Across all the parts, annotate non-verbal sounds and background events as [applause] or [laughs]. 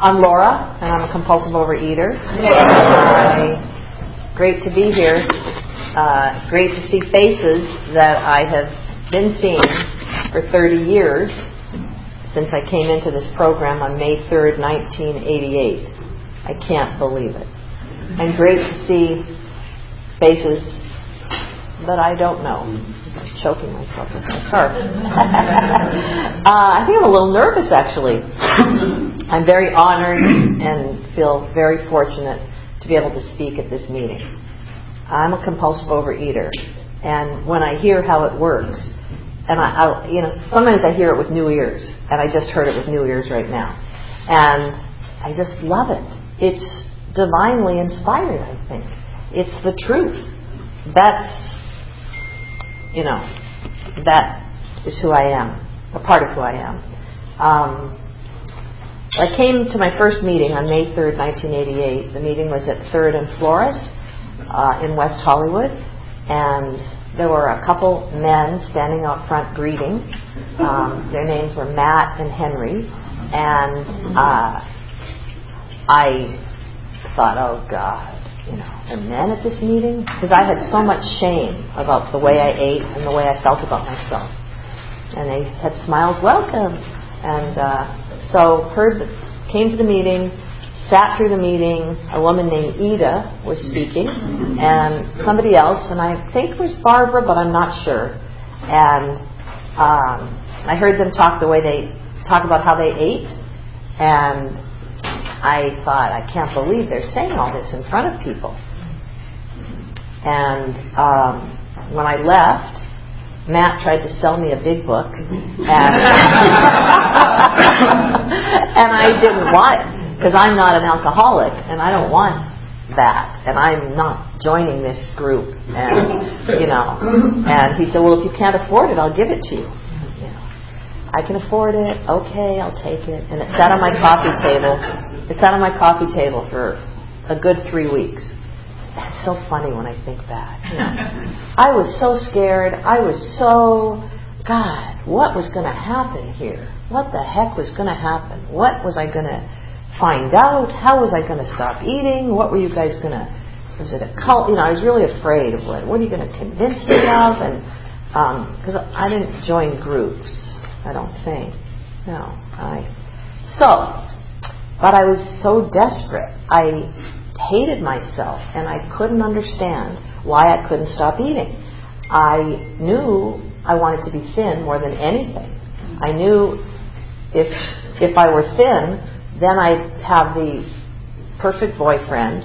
I'm Laura, and I'm a compulsive overeater. [laughs] Uh, great to be here. Uh, great to see faces that I have been seeing for 30 years since I came into this program on May 3rd, 1988. I can't believe it. And great to see faces that I don't know. I'm choking myself with my [laughs] uh, I think I'm a little nervous, actually. [laughs] I'm very honored and feel very fortunate to be able to speak at this meeting. I'm a compulsive overeater, and when I hear how it works, and I, I, you know, sometimes I hear it with new ears, and I just heard it with new ears right now, and I just love it. It's divinely inspired. I think it's the truth. That's, you know, that is who I am, a part of who I am. Um, I came to my first meeting on May 3rd, 1988. The meeting was at 3rd and Flores uh, in West Hollywood, and there were a couple men standing out front greeting. Um, their names were Matt and Henry, and uh, I thought, oh God, you know, the men at this meeting? Because I had so much shame about the way I ate and the way I felt about myself. And they had smiled, welcome. And uh, so heard, came to the meeting, sat through the meeting. A woman named Ida was speaking, and somebody else, and I think it was Barbara, but I'm not sure. And um, I heard them talk the way they talk about how they ate, and I thought, I can't believe they're saying all this in front of people. And um, when I left, Matt tried to sell me a big book, and, [laughs] and I didn't want it because I'm not an alcoholic, and I don't want that, and I'm not joining this group, and you know. And he said, "Well, if you can't afford it, I'll give it to you." you know, I can afford it. Okay, I'll take it. And it sat on my coffee table. It sat on my coffee table for a good three weeks. It's so funny when I think back. I was so scared. I was so, God, what was going to happen here? What the heck was going to happen? What was I going to find out? How was I going to stop eating? What were you guys going to, was it a cult? You know, I was really afraid of what, what are you going to convince me of? And, because um, I didn't join groups, I don't think. No, I, so, but I was so desperate. I hated myself and I couldn't understand why I couldn't stop eating. I knew I wanted to be thin more than anything. I knew if if I were thin, then I'd have the perfect boyfriend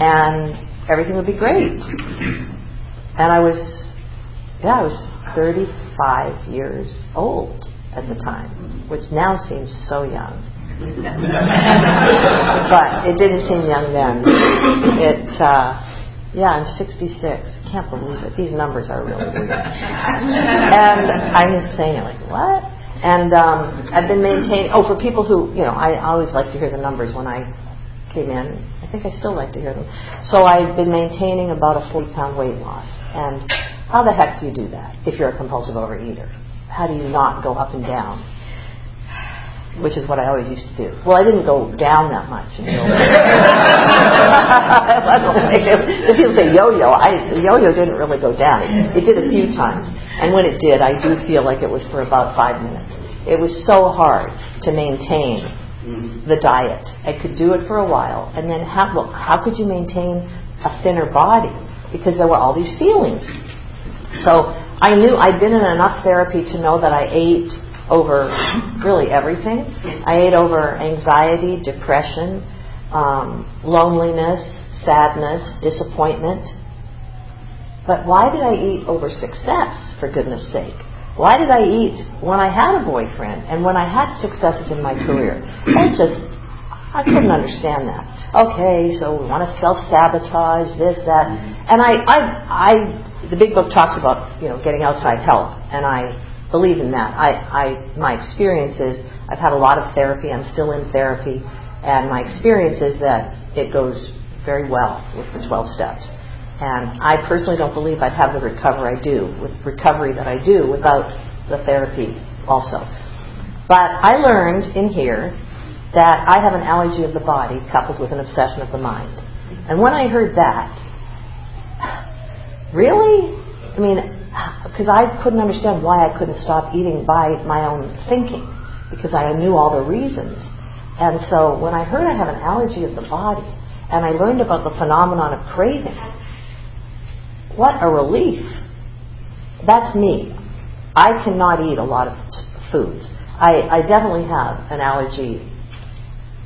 and everything would be great. And I was yeah, I was 35 years old at the time, which now seems so young [laughs] but it didn't seem young then. It, uh, yeah, I'm 66. Can't believe it. These numbers are really weird. and I'm just saying like, what? And um, I've been maintaining. Oh, for people who, you know, I always like to hear the numbers when I came in. I think I still like to hear them. So I've been maintaining about a 40 pound weight loss. And how the heck do you do that if you're a compulsive overeater? How do you not go up and down? Which is what I always used to do. Well, I didn't go down that much. Until [laughs] if people say yo-yo, I, yo-yo didn't really go down. It, it did a few times, and when it did, I do feel like it was for about five minutes. It was so hard to maintain the diet. I could do it for a while, and then how, well, how could you maintain a thinner body? Because there were all these feelings. So I knew I'd been in enough therapy to know that I ate over really everything. I ate over anxiety, depression, um, loneliness, sadness, disappointment. But why did I eat over success, for goodness sake? Why did I eat when I had a boyfriend and when I had successes in my career? I just, I couldn't understand that. Okay, so we want to self-sabotage this, that, and I, I, I, the big book talks about, you know, getting outside help, and I believe in that. I, I, my experience is I've had a lot of therapy. I'm still in therapy, and my experience is that it goes very well with the 12 steps. And I personally don't believe I'd have the recovery I do with recovery that I do without the therapy also. But I learned in here that I have an allergy of the body coupled with an obsession of the mind. And when I heard that, [laughs] really? I mean, because I couldn't understand why I couldn't stop eating by my own thinking, because I knew all the reasons. And so when I heard I have an allergy of the body, and I learned about the phenomenon of craving, what a relief. That's me. I cannot eat a lot of foods. I, I definitely have an allergy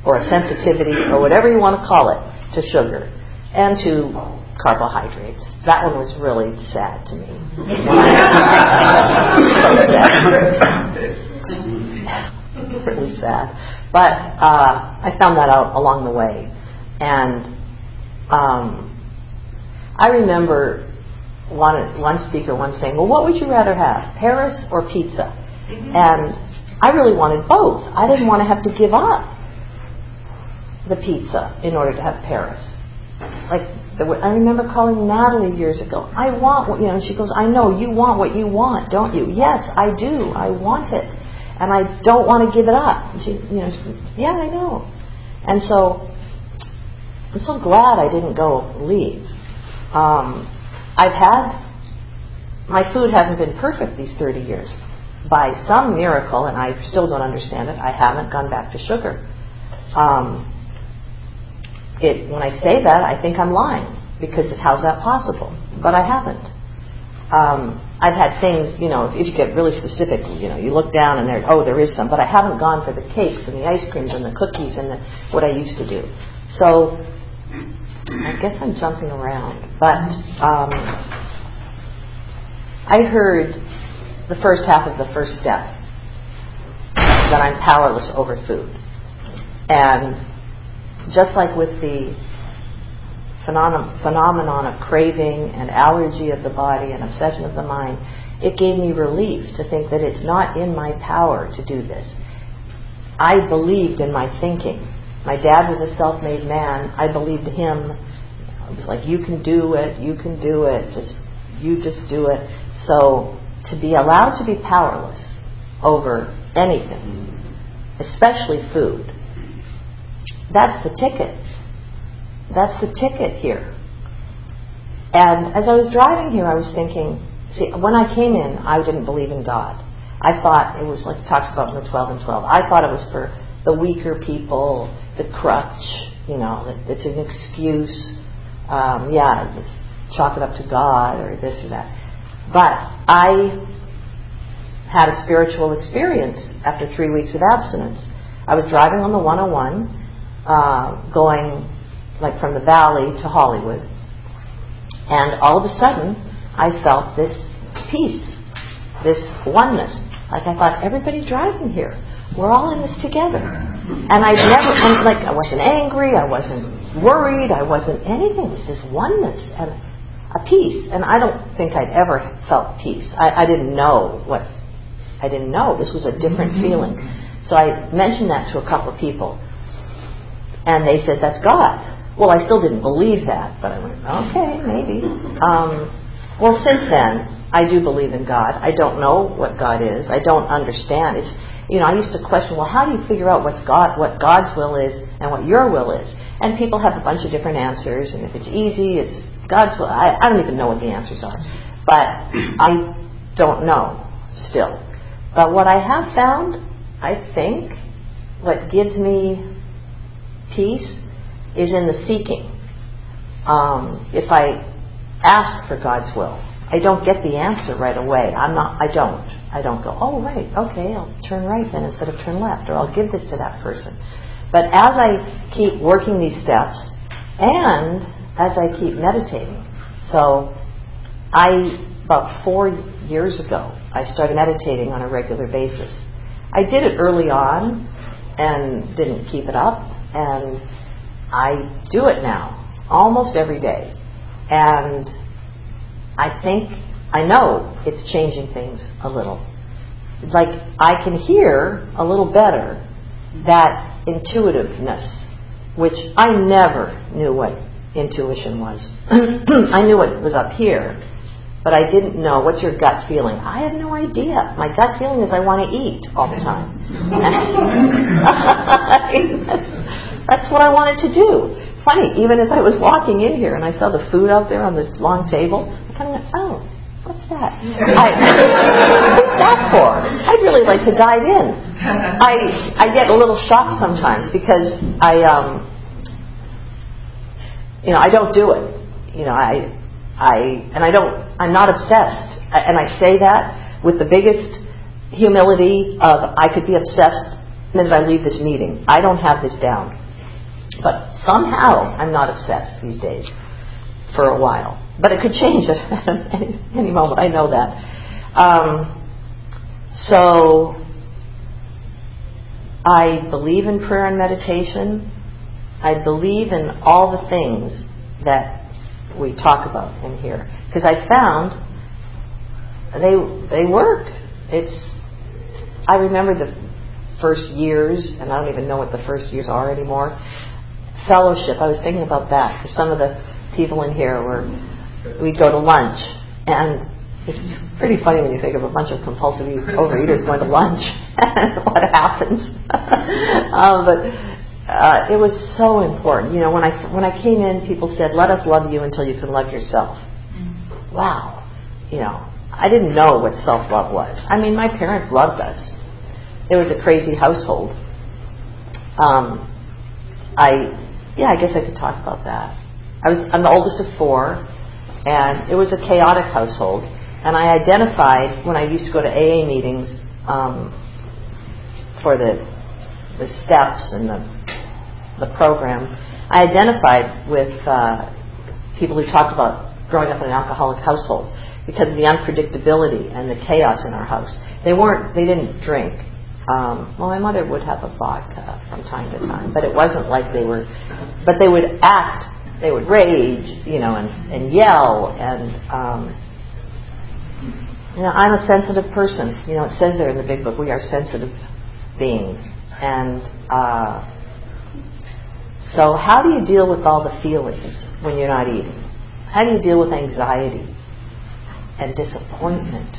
or a sensitivity or whatever you want to call it to sugar and to carbohydrates. That one was really sad to me. so [laughs] sad. really sad. But uh, I found that out along the way. And um, I remember one, one speaker once saying, Well, what would you rather have, Paris or pizza? And I really wanted both. I didn't want to have to give up the pizza in order to have Paris. Like, I remember calling Natalie years ago. I want what, you know, she goes, I know, you want what you want, don't you? Yes, I do. I want it. And I don't want to give it up. And she, you know, she, yeah, I know. And so, I'm so glad I didn't go leave. Um, I've had, my food hasn't been perfect these 30 years. By some miracle, and I still don't understand it, I haven't gone back to sugar. Um, it, when I say that, I think I'm lying because how's that possible? But I haven't. Um, I've had things, you know, if, you get really specific, you know, you look down and there, oh, there is some, but I haven't gone for the cakes and the ice creams and the cookies and the, what I used to do. So I guess I'm jumping around, but um, I heard the first half of the first step that I'm powerless over food, and just like with the phenomenon of craving and allergy of the body and obsession of the mind, it gave me relief to think that it's not in my power to do this. I believed in my thinking. My dad was a self made man. I believed him. It was like, you can do it, you can do it, just you just do it. So to be allowed to be powerless over anything, especially food, that's the ticket. That's the ticket here. And as I was driving here, I was thinking, see, when I came in, I didn't believe in God. I thought it was like it talks about in the 12 and 12. I thought it was for the weaker people, the crutch, you know, it's an excuse. Um, yeah, just chalk it up to God or this or that. But I had a spiritual experience after three weeks of abstinence. I was driving on the 101 uh, going like from the valley to Hollywood. And all of a sudden, I felt this peace, this oneness. Like I thought, everybody driving here. We're all in this together. And I never, and like, I wasn't angry, I wasn't worried, I wasn't anything. It was this oneness and a peace. And I don't think I'd ever felt peace. I, I didn't know what, I didn't know. This was a different feeling. So I mentioned that to a couple of people. And they said, that's God. Well, I still didn't believe that, but I went, okay, maybe. Um, well, since then, I do believe in God. I don't know what God is. I don't understand. It's, you know, I used to question, well, how do you figure out what's God, what God's will is and what your will is? And people have a bunch of different answers, and if it's easy, it's God's will. I, I don't even know what the answers are. But I don't know still. But what I have found, I think, what gives me peace is in the seeking. Um, if I ask for God's will, I don't get the answer right away. I'm not. I don't. I don't go. Oh, right. Okay, I'll turn right then instead of turn left, or I'll give this to that person. But as I keep working these steps, and as I keep meditating, so I about four years ago I started meditating on a regular basis. I did it early on and didn't keep it up and I do it now almost every day. And I think, I know it's changing things a little. Like, I can hear a little better that intuitiveness, which I never knew what intuition was. [clears throat] I knew it was up here, but I didn't know. What's your gut feeling? I have no idea. My gut feeling is I want to eat all the time. [laughs] That's what I wanted to do. Funny, even as I was walking in here and I saw the food out there on the long table, I kind of went, oh, what's that? I, [laughs] what's that for? I'd really like to dive in. I I get a little shocked sometimes because I um you know I don't do it. You know I I and I don't I'm not obsessed and I say that with the biggest humility of I could be obsessed the minute I leave this meeting. I don't have this down. But somehow I'm not obsessed these days for a while. But it could change [laughs] at any, moment. I know that. Um, so I believe in prayer and meditation. I believe in all the things that we talk about in here because I found they they work. It's I remember the first years, and I don't even know what the first years are anymore fellowship. I was thinking about that because some of the people in here were, we'd go to lunch, and it's pretty funny when you think of a bunch of compulsive overeaters going to lunch [laughs] and what happens. um, [laughs] but uh, it was so important. You know, when I when I came in, people said, "Let us love you until you can love yourself." Mm-hmm. Wow, you know, I didn't know what self love was. I mean, my parents loved us. It was a crazy household. Um, I yeah, I guess I could talk about that. I was I'm the oldest of four, and it was a chaotic household. And I identified when I used to go to AA meetings um, for the the steps and the the program. I identified with uh, people who talked about growing up in an alcoholic household because of the unpredictability and the chaos in our house. They weren't they didn't drink. Um, well, my mother would have a vodka from time to time, but it wasn't like they were. But they would act, they would rage, you know, and, and yell, and um, you know, I'm a sensitive person. You know, it says there in the big book, we are sensitive beings, and uh, so how do you deal with all the feelings when you're not eating? How do you deal with anxiety and disappointment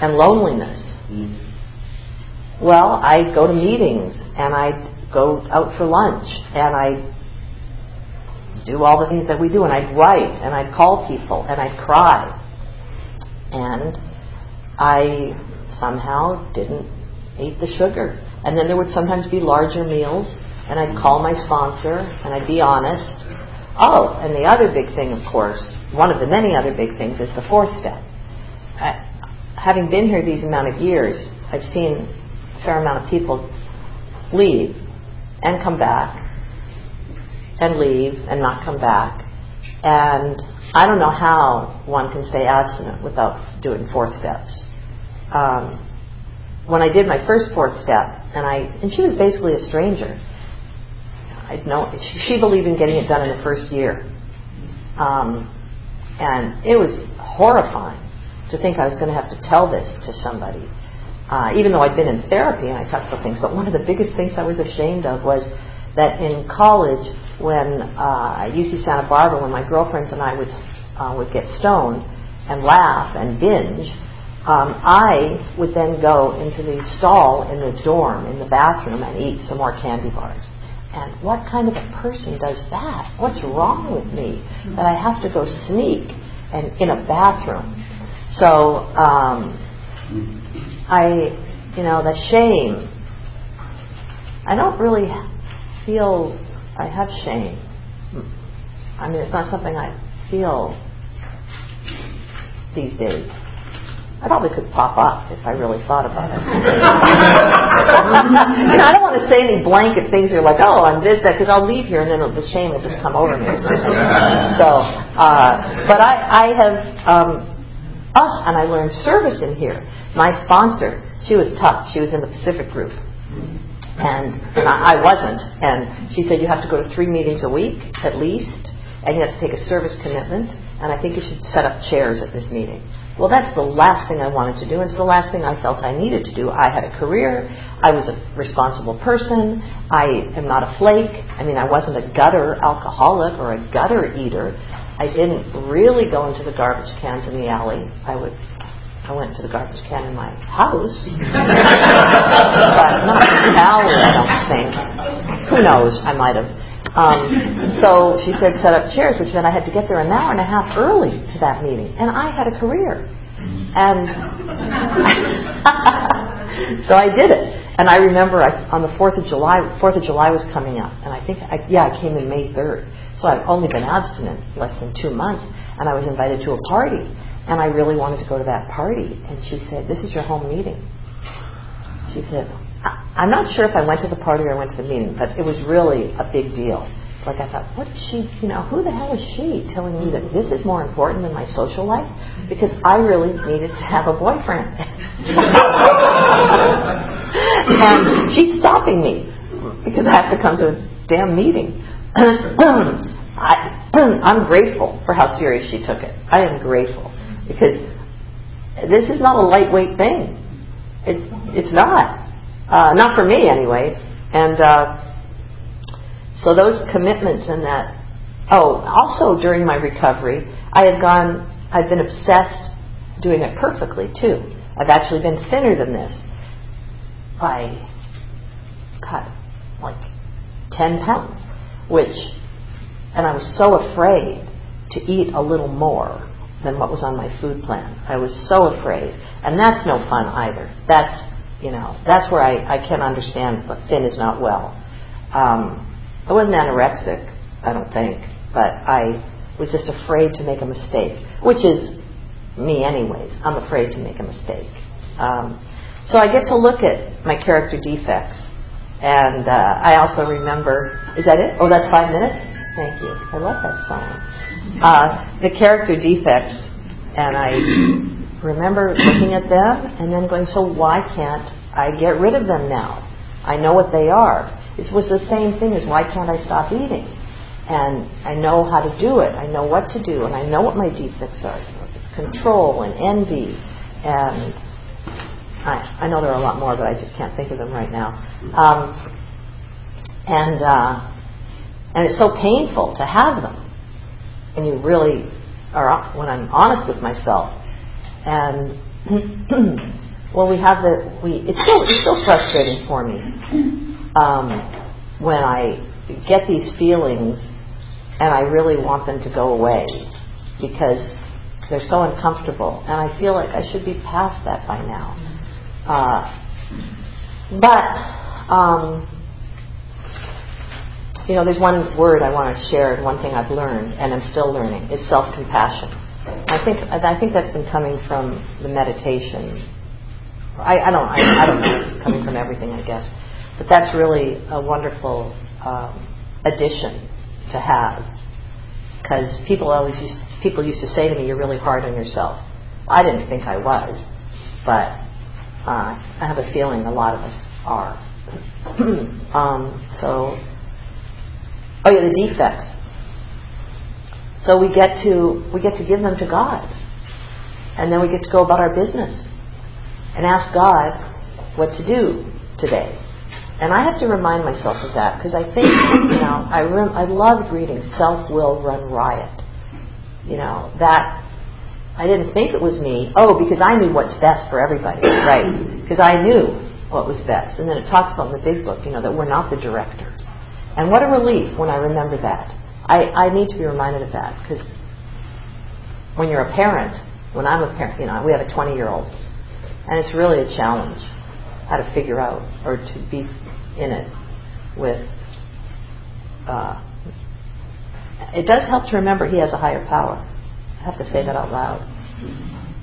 and loneliness? Mm-hmm. Well, I'd go to meetings and I'd go out for lunch and I'd do all the things that we do and I'd write and I'd call people and I'd cry. And I somehow didn't eat the sugar. And then there would sometimes be larger meals and I'd call my sponsor and I'd be honest. Oh, and the other big thing, of course, one of the many other big things is the fourth step. I, having been here these amount of years, I've seen a fair amount of people leave and come back and leave and not come back. And I don't know how one can stay abstinent without doing fourth steps. Um, when I did my first fourth step, and I and she was basically a stranger. I know she believed in getting it done in the first year, um, and it was horrifying to think I was going to have to tell this to somebody. Uh, even though I'd been in therapy and I talked about things, but one of the biggest things I was ashamed of was that in college, when uh, UC Santa Barbara, when my girlfriends and I would uh, would get stoned and laugh and binge, um, I would then go into the stall in the dorm in the bathroom and eat some more candy bars. And what kind of a person does that? What's wrong with me that I have to go sneak and in a bathroom so um, I, you know, the shame. I don't really feel I have shame. I mean, it's not something I feel these days. I probably could pop up if I really thought about it. [laughs] you know, I don't want to say any blanket things that are like, oh, I'm this, that, because I'll leave here and then the shame will just come over me. [laughs] so, uh, but I, I have um, Oh, and I learned service in here. My sponsor, she was tough. She was in the Pacific group. And, and I, I wasn't. And she said, you have to go to three meetings a week, at least, and you have to take a service commitment, and I think you should set up chairs at this meeting. Well, that's the last thing I wanted to do, it's the last thing I felt I needed to do. I had a career. I was a responsible person. I am not a flake. I mean, I wasn't a gutter alcoholic or a gutter eater. I didn't really go into the garbage cans in the alley. I would I went to the garbage can in my house, [laughs] but not the alley. I don't think. Who knows? I might have. Um, so she said set up chairs, which meant I had to get there an hour and a half early to that meeting, and I had a career, and [laughs] so I did it. And I remember I, on the Fourth of July, Fourth of July was coming up, and I think I, yeah, I came in May third. So I've only been abstinent less than two months, and I was invited to a party, and I really wanted to go to that party. And she said, "This is your home meeting." She said, "I'm not sure if I went to the party or I went to the meeting, but it was really a big deal." Like I thought, what is she? You know, who the hell is she telling me that this is more important than my social life? Because I really needed to have a boyfriend. [laughs] and she's stopping me because I have to come to a damn meeting. [clears throat] I, [clears throat] I'm grateful for how serious she took it. I am grateful because this is not a lightweight thing. It's it's not, uh, not for me anyway. And uh, so those commitments and that. Oh, also during my recovery, I had gone. I've been obsessed doing it perfectly too. I've actually been thinner than this by cut like 10 pounds, which, and I was so afraid to eat a little more than what was on my food plan. I was so afraid. And that's no fun either. That's, you know, that's where I, I can understand but thin is not well. Um, I wasn't anorexic, I don't think, but I was just afraid to make a mistake, which is me anyways. I'm afraid to make a mistake. Um, so I get to look at my character defects. And uh, I also remember, is that it? Oh, that's five minutes? Thank you. I love that song. Uh, the character defects, and I remember looking at them and then going, so why can't I get rid of them now? I know what they are. It was the same thing as why can't I stop eating? And I know how to do it. I know what to do, and I know what my defects are. It's control and envy and I, I know there are a lot more, but I just can't think of them right now. Um, and uh, and it's so painful to have them, and you really are when I'm honest with myself. And [clears throat] well, we have the we. It's still it's still frustrating for me um, when I get these feelings, and I really want them to go away because they're so uncomfortable, and I feel like I should be past that by now. Uh, but, um, you know, there's one word I want to share, and one thing I've learned, and I'm still learning, is self-compassion. I think I think that's been coming from the meditation. I, I don't I, I, don't know. It's coming from everything, I guess. But that's really a wonderful um, addition to have, because people always used people used to say to me, "You're really hard on yourself." I didn't think I was, but uh, I have a feeling a lot of us are. [clears throat] um, so, oh yeah, the defects. So we get to we get to give them to God, and then we get to go about our business and ask God what to do today. And I have to remind myself of that because I think you know I rem- I loved reading Self Will Run Riot. You know that I didn't think it was me. Oh, because I knew what's best for everybody, right? Because I knew what was best. And then it talks about in the big book, you know, that we're not the director. And what a relief when I remember that. I, I need to be reminded of that because when you're a parent, when I'm a parent, you know, we have a 20 year old, and it's really a challenge how to figure out or to be in it with. Uh, it does help to remember he has a higher power I have to say that out loud.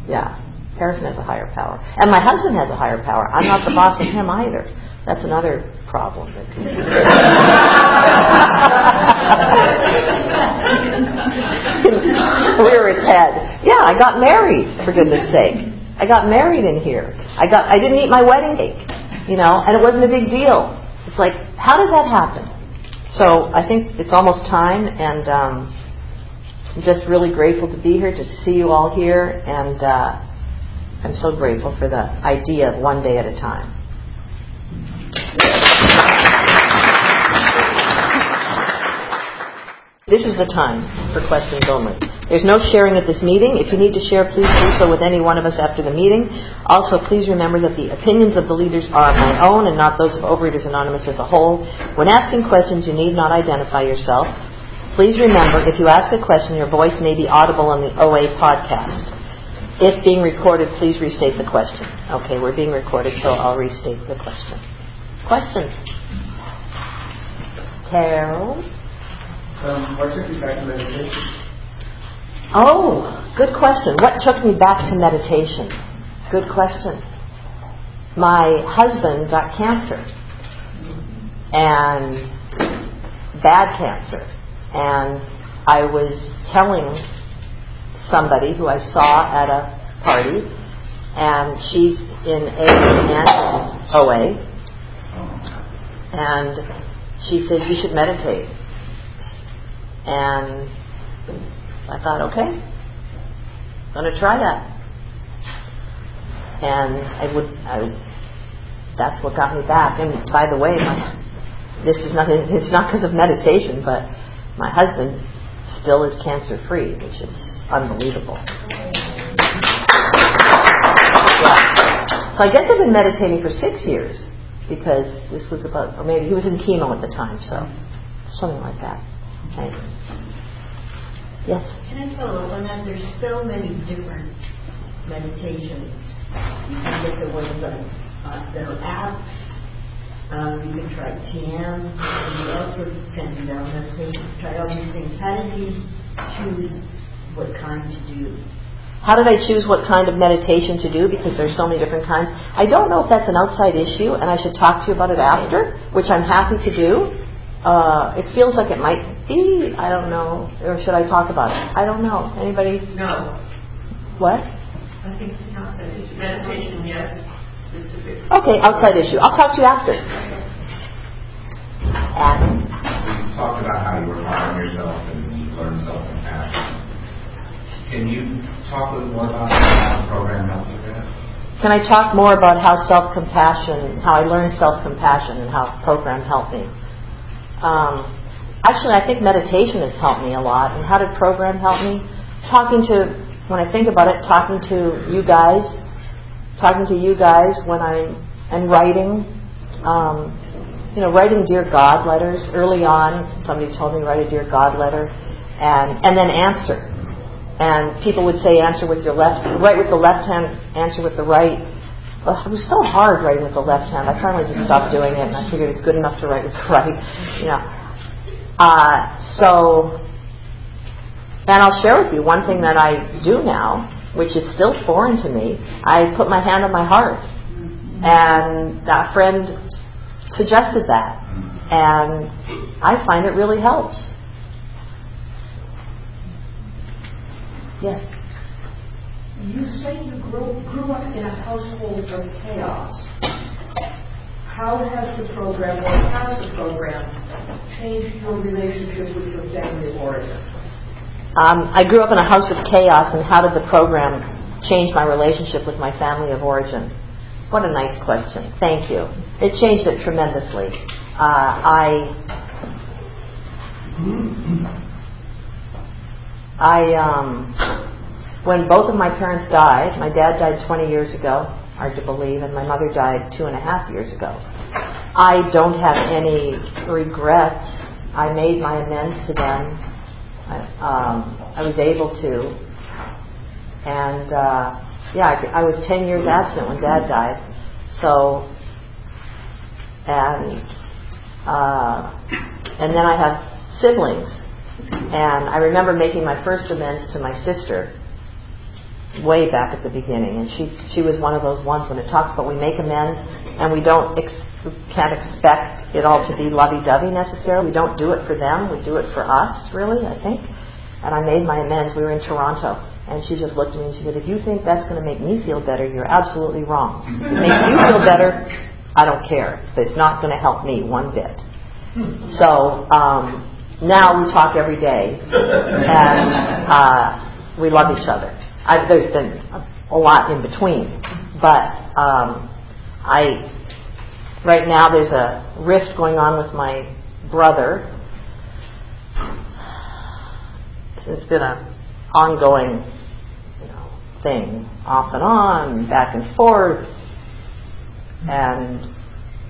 Yeah. Harrison has a higher power. And my husband has a higher power. I'm not the boss of him either. That's another problem. [laughs] That Rear its head. Yeah, I got married, for goodness sake. I got married in here. I got I didn't eat my wedding cake. You know, and it wasn't a big deal. It's like, how does that happen? So I think it's almost time and um, I'm just really grateful to be here, to see you all here, and uh, I'm so grateful for the idea of one day at a time. This is the time for questions only. There's no sharing at this meeting. If you need to share, please do so with any one of us after the meeting. Also, please remember that the opinions of the leaders are my own and not those of Overeaters Anonymous as a whole. When asking questions, you need not identify yourself. Please remember, if you ask a question, your voice may be audible on the OA podcast. If being recorded, please restate the question. Okay, we're being recorded, so I'll restate the question. Questions? Carol? Um, what took you back to meditation? Oh, good question. What took me back to meditation? Good question. My husband got cancer and bad cancer. And I was telling somebody who I saw at a party, and she's in A and OA, and she said, You should meditate. And I thought, okay, I'm going to try that. And I would, I, that's what got me back. And by the way, my, this is not, it's not because of meditation, but my husband still is cancer free, which is unbelievable. Yeah. So I guess I've been meditating for six years because this was about, or maybe he was in chemo at the time, so something like that. Thanks. Yes? Can I follow up on that? There's so many different meditations. You can get the ones on uh, the apps. Um, you can try TM. You also can do that. Try all these things. How did you choose what kind to do? How did I choose what kind of meditation to do? Because there's so many different kinds. I don't know if that's an outside issue, and I should talk to you about it after, which I'm happy to do. Uh, it feels like it might be. I don't know. Or should I talk about it? I don't know. Anybody? No. What? I think it's not that. It's meditation, yes. Specific. Okay, outside issue. I'll talk to you after. Adam? You talked about how you were hard on yourself and you learned self-compassion. Can you talk a little more about how the program helped you? Can I talk more about how self-compassion, how I learned self-compassion and how program helped me? Um, actually, I think meditation has helped me a lot. And how did program help me? Talking to, when I think about it, talking to you guys, talking to you guys when I and writing, um, you know, writing dear God letters early on. Somebody told me write a dear God letter, and and then answer. And people would say answer with your left, write with the left hand, answer with the right. But it was so hard writing with the left hand. I finally just stopped doing it, and I figured it's good enough to write with the [laughs] right. You know. Uh, so, and I'll share with you one thing that I do now, which is still foreign to me. I put my hand on my heart, and that friend suggested that, and I find it really helps. Yes. You say you grew, grew up in a household of chaos. How has the program, or has the program, changed your relationship with your family of origin? Um, I grew up in a house of chaos, and how did the program change my relationship with my family of origin? What a nice question. Thank you. It changed it tremendously. Uh, I I um, when both of my parents died, my dad died 20 years ago, hard to believe, and my mother died two and a half years ago. I don't have any regrets. I made my amends to them. I, um, I was able to, and uh, yeah, I, I was 10 years absent when Dad died. So, and uh, and then I have siblings, and I remember making my first amends to my sister way back at the beginning, and she she was one of those ones when it talks about we make amends and we don't ex- can't expect it all to be lovey-dovey necessarily. We don't do it for them; we do it for us, really. I think. And I made my amends. We were in Toronto, and she just looked at me and she said, "If you think that's going to make me feel better, you're absolutely wrong. If it makes you feel better, I don't care. But it's not going to help me one bit." So um, now we talk every day, and [laughs] uh, we love each other. I, there's been a, lot in between, but um, I right now there's a rift going on with my brother. It's been an ongoing you know, thing, off and on, back and forth, and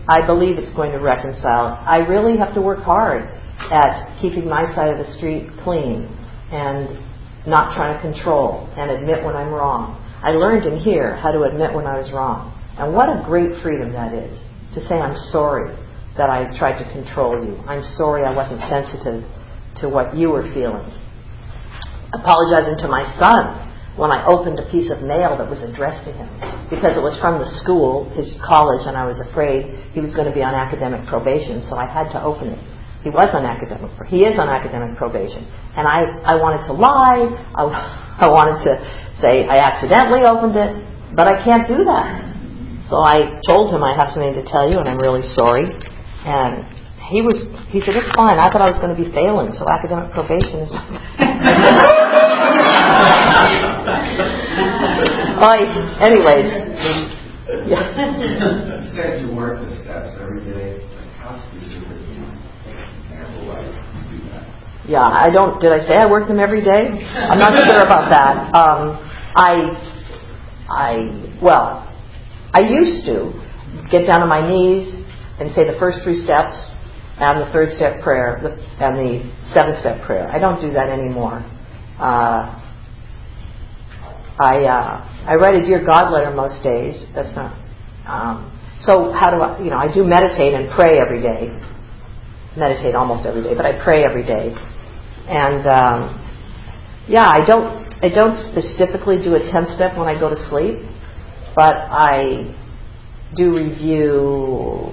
I believe it's going to reconcile. I really have to work hard at keeping my side of the street clean and not trying to control and admit when I'm wrong. I learned in here how to admit when I was wrong. And what a great freedom that is to say, I'm sorry that I tried to control you. I'm sorry I wasn't sensitive to what you were feeling. Apologizing to my son when I opened a piece of mail that was addressed to him because it was from the school, his college, and I was afraid he was going to be on academic probation, so I had to open it. He was on academic, he is on academic probation, and I, I wanted to lie, I, [laughs] I wanted to say I accidentally opened it, but I can't do that. So I told him I have something to tell you, and I'm really sorry. And he was, he said, it's fine. I thought I was going to be failing, so academic probation is. [laughs] Like, anyways. Yeah. You said you steps every day. Like, How specific can you example why you do that? Yeah, I don't. Did I say I work them every day? I'm not sure about that. Um, I, I, well, I used to get down on my knees and say the first three steps and the third step prayer and the seventh step prayer. I don't do that anymore. Uh, I uh, I write a dear God letter most days. That's not. Um, so how do I? You know, I do meditate and pray every day. Meditate almost every day, but I pray every day. And um, yeah, I don't I don't specifically do a tenth step when I go to sleep, but I do review.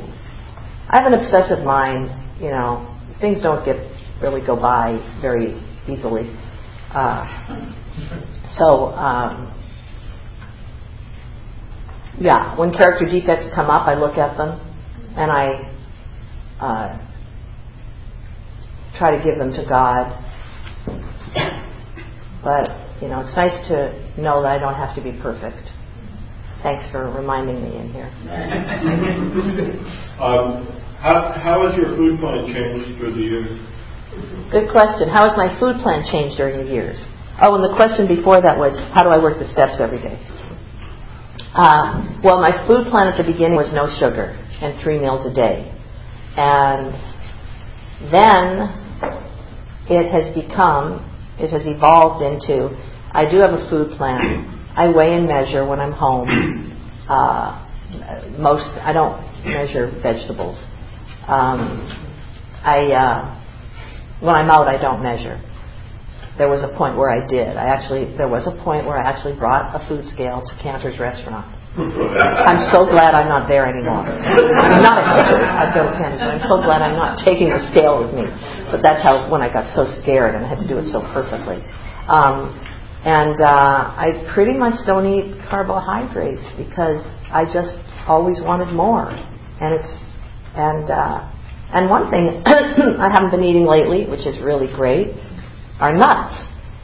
I have an obsessive mind. You know, things don't get really go by very easily. Uh, so, um, yeah, when character defects come up, I look at them and I uh, try to give them to God. But, you know, it's nice to know that I don't have to be perfect. Thanks for reminding me in here. [laughs] Um, how, how has your food plan changed through the years? Good question. How has my food plan changed during the years? Oh, and the question before that was, how do I work the steps every day? Uh, well, my food plan at the beginning was no sugar and three meals a day. And then it has become, it has evolved into, I do have a food plan. I weigh and measure when I'm home. [clears throat] Uh, most, I don't measure vegetables. Um, I, uh, when I'm out, I don't measure there was a point where I did. I actually there was a point where I actually brought a food scale to Canter's restaurant. I'm so glad I'm not there anymore. I'm not a Canter's. I go to Canter's. I'm so glad I'm not taking the scale with me. But that's how when I got so scared and I had to do it so perfectly. Um, and uh, I pretty much don't eat carbohydrates because I just always wanted more. And it's and uh, and one thing [coughs] I haven't been eating lately, which is really great, are nuts.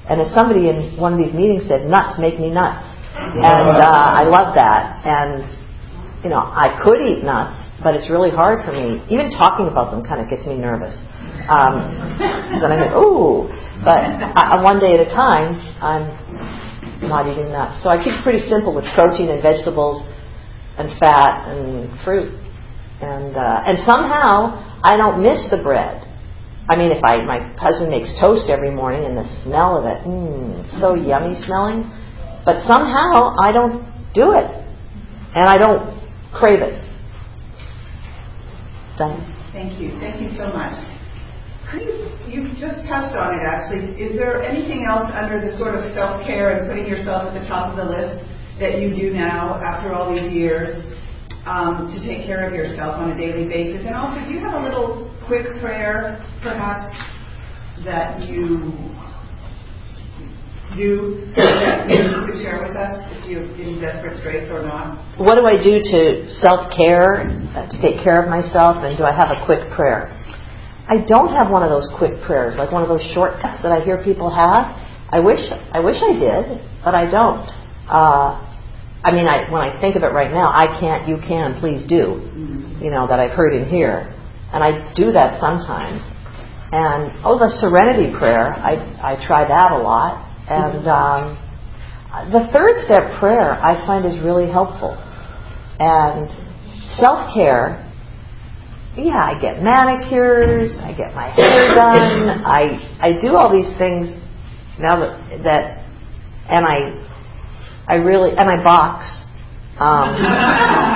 And as somebody in one of these meetings said, nuts make me nuts. And uh, I love that. And, you know, I could eat nuts, but it's really hard for me. Even talking about them kind of gets me nervous. Um, then I think, ooh. But uh, one day at a time, I'm not eating nuts. So I keep it pretty simple with protein and vegetables and fat and fruit. And, uh, and somehow I don't miss the bread. I mean, if I my husband makes toast every morning and the smell of it, mmm, so yummy smelling, but somehow I don't do it, and I don't crave it. Done. Thank you. Thank you so much. You, you just touched on it actually. Is there anything else under the sort of self care and putting yourself at the top of the list that you do now after all these years um, to take care of yourself on a daily basis? And also, do you have a little quick prayer, perhaps, that you that you could share with us if you're in desperate straits or not? What do I do to self care, uh, to take care of myself, and do I have a quick prayer? I don't have one of those quick prayers, like one of those shortcuts that I hear people have. I wish I wish I did, but I don't. Uh, I mean, I, when I think of it right now, I can't, you can, please do. you know, that I've heard in here. And I do that sometimes. And, oh, the serenity prayer, I, I try that a lot. And um, the third step prayer I find is really helpful. And self care, yeah, I get manicures, I get my hair done, I I do all these things now that that, and I I really and I box. Um,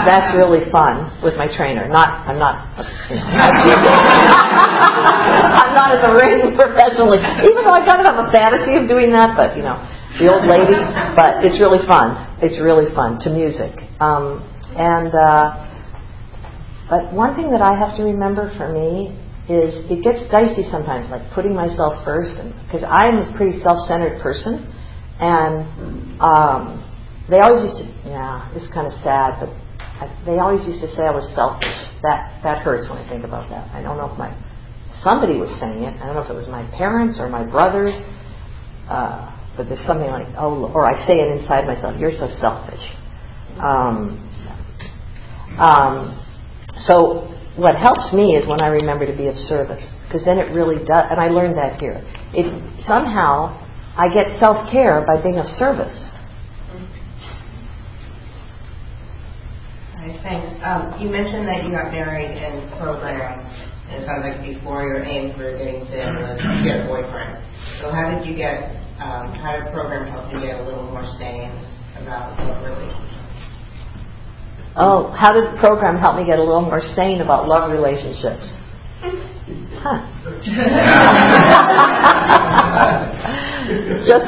that's really fun with my trainer. Not, I'm not, you know, [laughs] I'm not in the ring professionally. Even though I kind of have a fantasy of doing that, but you know, the old lady. But it's really fun. It's really fun to music. Um, and uh, but one thing that I have to remember for me is it gets dicey sometimes, like putting myself first, because I'm a pretty self-centered person, and um, they always used to, yeah, it's kind of sad, but I, they always used to say I was selfish. That that hurts when I think about that. I don't know if my somebody was saying it. I don't know if it was my parents or my brothers, uh, but there's something like, oh, or I say it inside myself. You're so selfish. Um, um, so what helps me is when I remember to be of service, because then it really does. And I learned that here. It somehow I get self care by being of service. Thanks. Um, you mentioned that you got married in program, and it sounds like before your aim for getting thin was to get a boyfriend. So how did you get, um, how did program help you get a little more sane about love relationships? Oh, how did the program help me get a little more sane about love relationships? [laughs] Huh. [laughs] just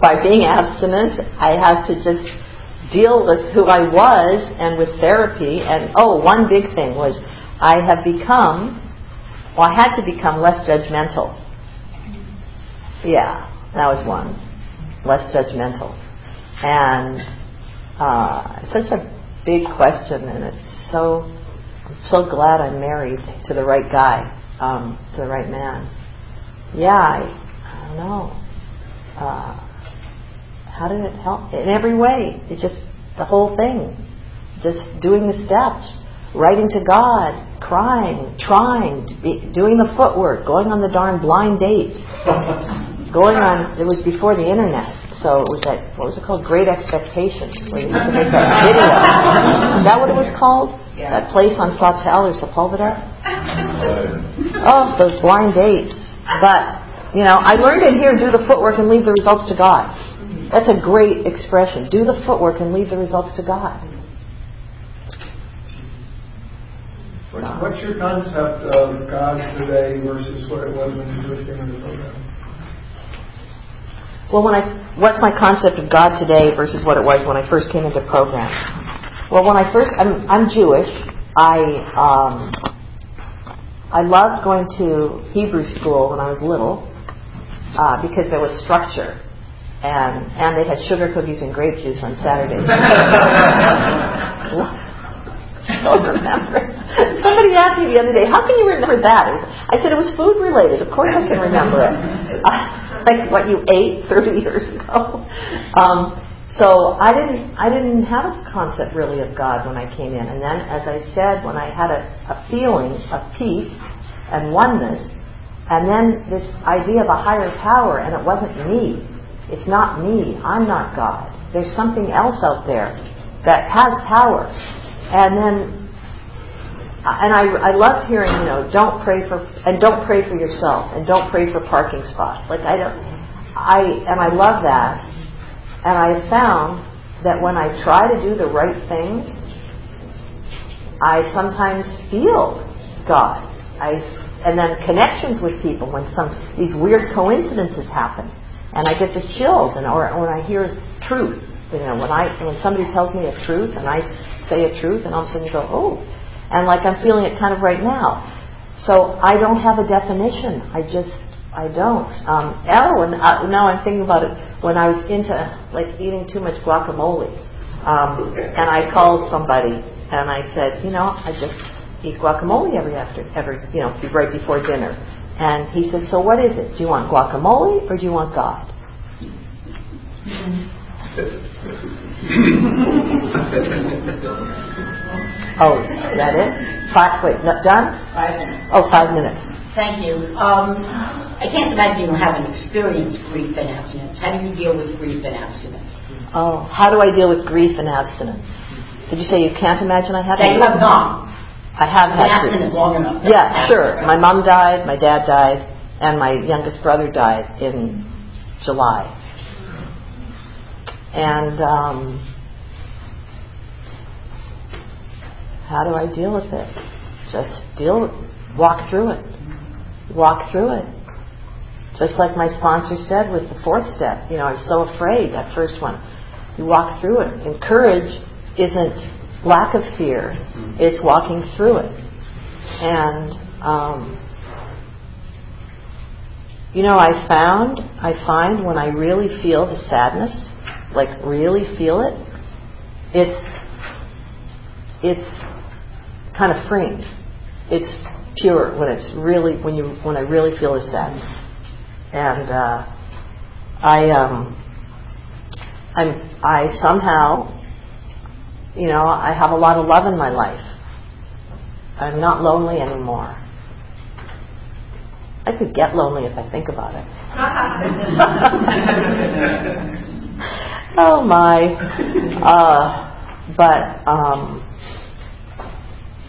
by being abstinent, I had to just deal with who I was and with therapy. And oh, one big thing was I have become, well, I had to become less judgmental. Yeah, that was one. Less judgmental. And uh, such a big question, and it's so, I'm so glad I'm married to the right guy, um, to the right man. Yeah, I, I don't know. Uh, how did it help? In every way. It just, the whole thing. Just doing the steps, writing to God, crying, trying, be, doing the footwork, going on the darn blind date, [laughs] going on, it was before the internet. So it was that, what was it called? Great Expectations, where you had to make that [laughs] video. Is that what it was called? Yeah. That place on Sawtelle or Sepulveda? [laughs] Oh, those blind dates. But, you know, I learned in here, do the footwork and leave the results to God. That's a great expression. Do the footwork and leave the results to God. What's, what's your concept of God today versus what it was when you first came into the program? Well, when I, what's my concept of God today versus what it was when I first came into program? Well, when I first, I'm, I'm Jewish. I, um, I loved going to Hebrew school when I was little uh, because there was structure, and and they had sugar cookies and grape juice on Saturdays. [laughs] Still remember. Somebody asked me the other day, "How can you remember that?" I said it was food related. Of course, I can remember it. Uh, [laughs] like what you ate 30 years ago. Um, so I didn't I didn't have a concept really of God when I came in. And then, as I said, when I had a, a feeling of peace and oneness, and then this idea of a higher power, and it wasn't me. It's not me. I'm not God. There's something else out there that has power. And then, and I, I loved hearing, you know, don't pray for, and don't pray for yourself, and don't pray for parking spot. Like I don't, I, and I love that. And I found that when I try to do the right thing, I sometimes feel God. I, and then connections with people when some, these weird coincidences happen. And I get the chills, and or when I hear truth, you know, when I when somebody tells me a truth and I say a truth, and all of a sudden you go, oh, and like I'm feeling it kind of right now. So I don't have a definition. I just I don't. Um, oh, and uh, now I'm thinking about it. When I was into like eating too much guacamole, um, and I called somebody and I said, you know, I just eat guacamole every after every you know right before dinner. And he said, so what is it? Do you want guacamole or do you want God? [laughs] Oh, is that it? Five, wait, not done? Five minutes. Oh, five minutes. Thank you. Um, I can't imagine you haven't experienced grief and abstinence. How do you deal with grief and abstinence? Oh, how do I deal with grief and abstinence? Did you say you can't imagine I haven't? That you have not I have had abstinent long enough. Yeah, sure. My mom died, my dad died, and my youngest brother died in July. And um, how do I deal with it? Just deal, walk through it. Walk through it. Just like my sponsor said with the fourth step, you know, I'm so afraid, that first one. You walk through it. And courage isn't lack of fear, it's walking through it. And, um, you know, I found, I find when I really feel the sadness, like really feel it, it's, it's kind of freeing. It's pure when it's really, when you, when I really feel the sadness. And, uh, I, um, I'm, I somehow, you know, I have a lot of love in my life. I'm not lonely anymore. I could get lonely if I think about it. [laughs] oh my. Uh, but um,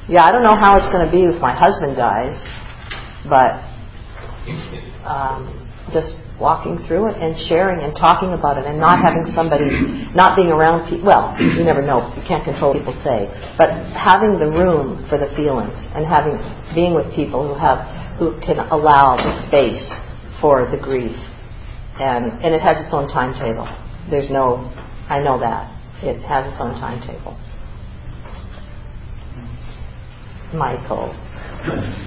yeah, I don't know how it's going to be if my husband dies, but um, just walking through it and sharing and talking about it and not having somebody, not being around people. Well, you never know. You can't control what people say, but having the room for the feelings and having being with people who have who can allow the space for the grief, and and it has its own timetable. There's no, I know that it has its own timetable. Michael.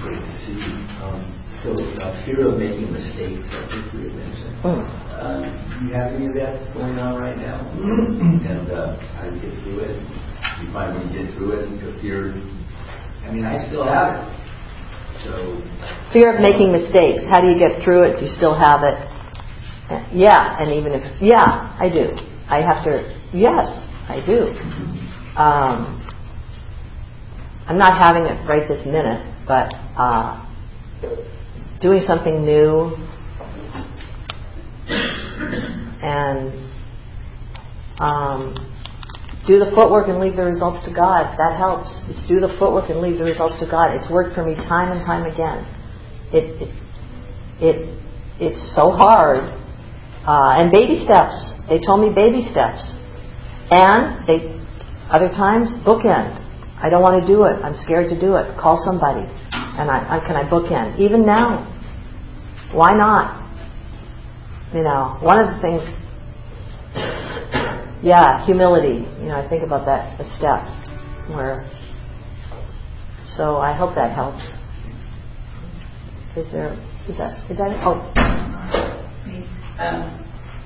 Great to see you. Um, so, uh, fear of making mistakes, I think we had mentioned. Mm. Um, do you have any of that going on right now? [clears throat] and uh, how do you get through it? You you get through it, the fear. I mean, I still have it. So, Fear of making mistakes. How do you get through it? Do you still have it? Yeah, and even if yeah, I do. I have to. Yes, I do. Um, I'm not having it right this minute, but uh, doing something new and um, do the footwork and leave the results to God. That helps. It's do the footwork and leave the results to God. It's worked for me time and time again. It it, it it's so hard. Uh, and baby steps. They told me baby steps. And they other times bookend. I don't want to do it. I'm scared to do it. Call somebody. And I, I can I book in? Even now. Why not? You know, one of the things [coughs] yeah, humility. You know, I think about that a step where. So I hope that helps. Is there? Is that? Is that? Oh. Um,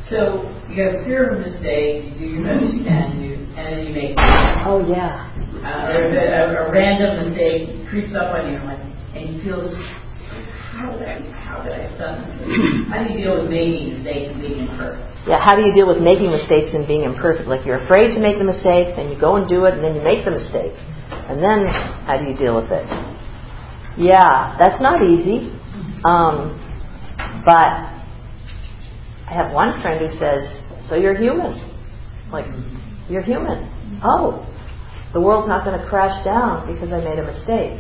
so you have fear of a mistake. You do your best you can, you, and then you make. Oh yeah. Uh, or a, a random mistake creeps up on you, like, and you feel, how did I? How did I have done this? How do you deal with making mistakes and being imperfect? Yeah, how do you deal with making mistakes and being imperfect? Like you're afraid to make the mistake, then you go and do it, and then you make the mistake. And then how do you deal with it? Yeah, that's not easy. Um, but I have one friend who says, So you're human. Like, you're human. Oh, the world's not going to crash down because I made a mistake.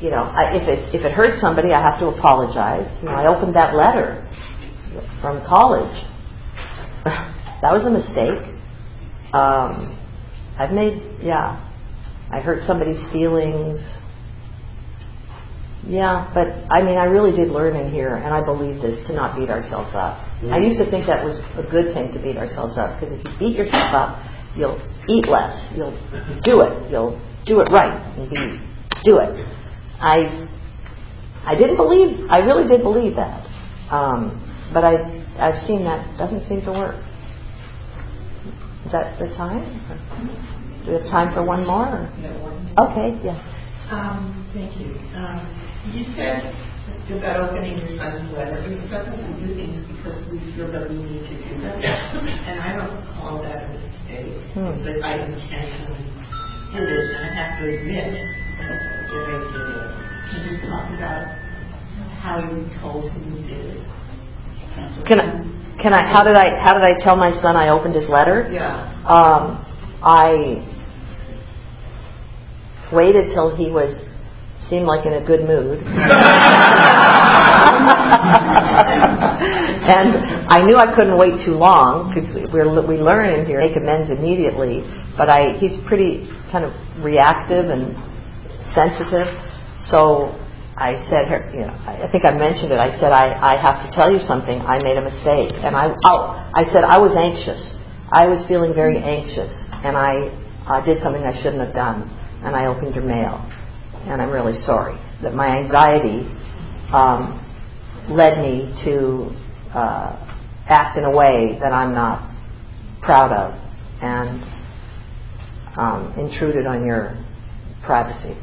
You know, I, if it if it hurts somebody, I have to apologize. You know, I opened that letter from college [laughs] that was a mistake. Um, I've made, yeah, I hurt somebody's feelings. Yeah, but I mean, I really did learn in here, and I believe this to not beat ourselves up. I used to think that was a good thing to beat ourselves up because if you beat yourself up, you'll eat less, you'll do it, you'll do it right, and be do it. I I didn't believe, I really did believe that, um, but I I've seen that doesn't seem to work. Is that the time? Do we have time for one more? Or? Okay, yes. Um, thank you. Um, you said about opening your son's letter. We start doesn't do things because we feel that we need to do them. And I don't call that a mistake. Hmm. But I intentionally do this, and I have to admit, you're very good. Can you talk about how you told him you did it? Can I, can I, how did I, how did I tell my son I opened his letter? Yeah. Um, I waited till he was, seemed like in a good mood. [laughs] and I knew I couldn't wait too long because we're, we learn in here make amends immediately. But I, he's pretty kind of reactive and sensitive. So I said, her- you know, I I think I mentioned it. I said, I, I have to tell you something. I made a mistake, and I, oh, I said I was anxious. I was feeling very anxious, and I uh, did something I shouldn't have done, and I opened your mail, and I'm really sorry that my anxiety um, led me to uh, act in a way that I'm not proud of, and um, intruded on your privacy.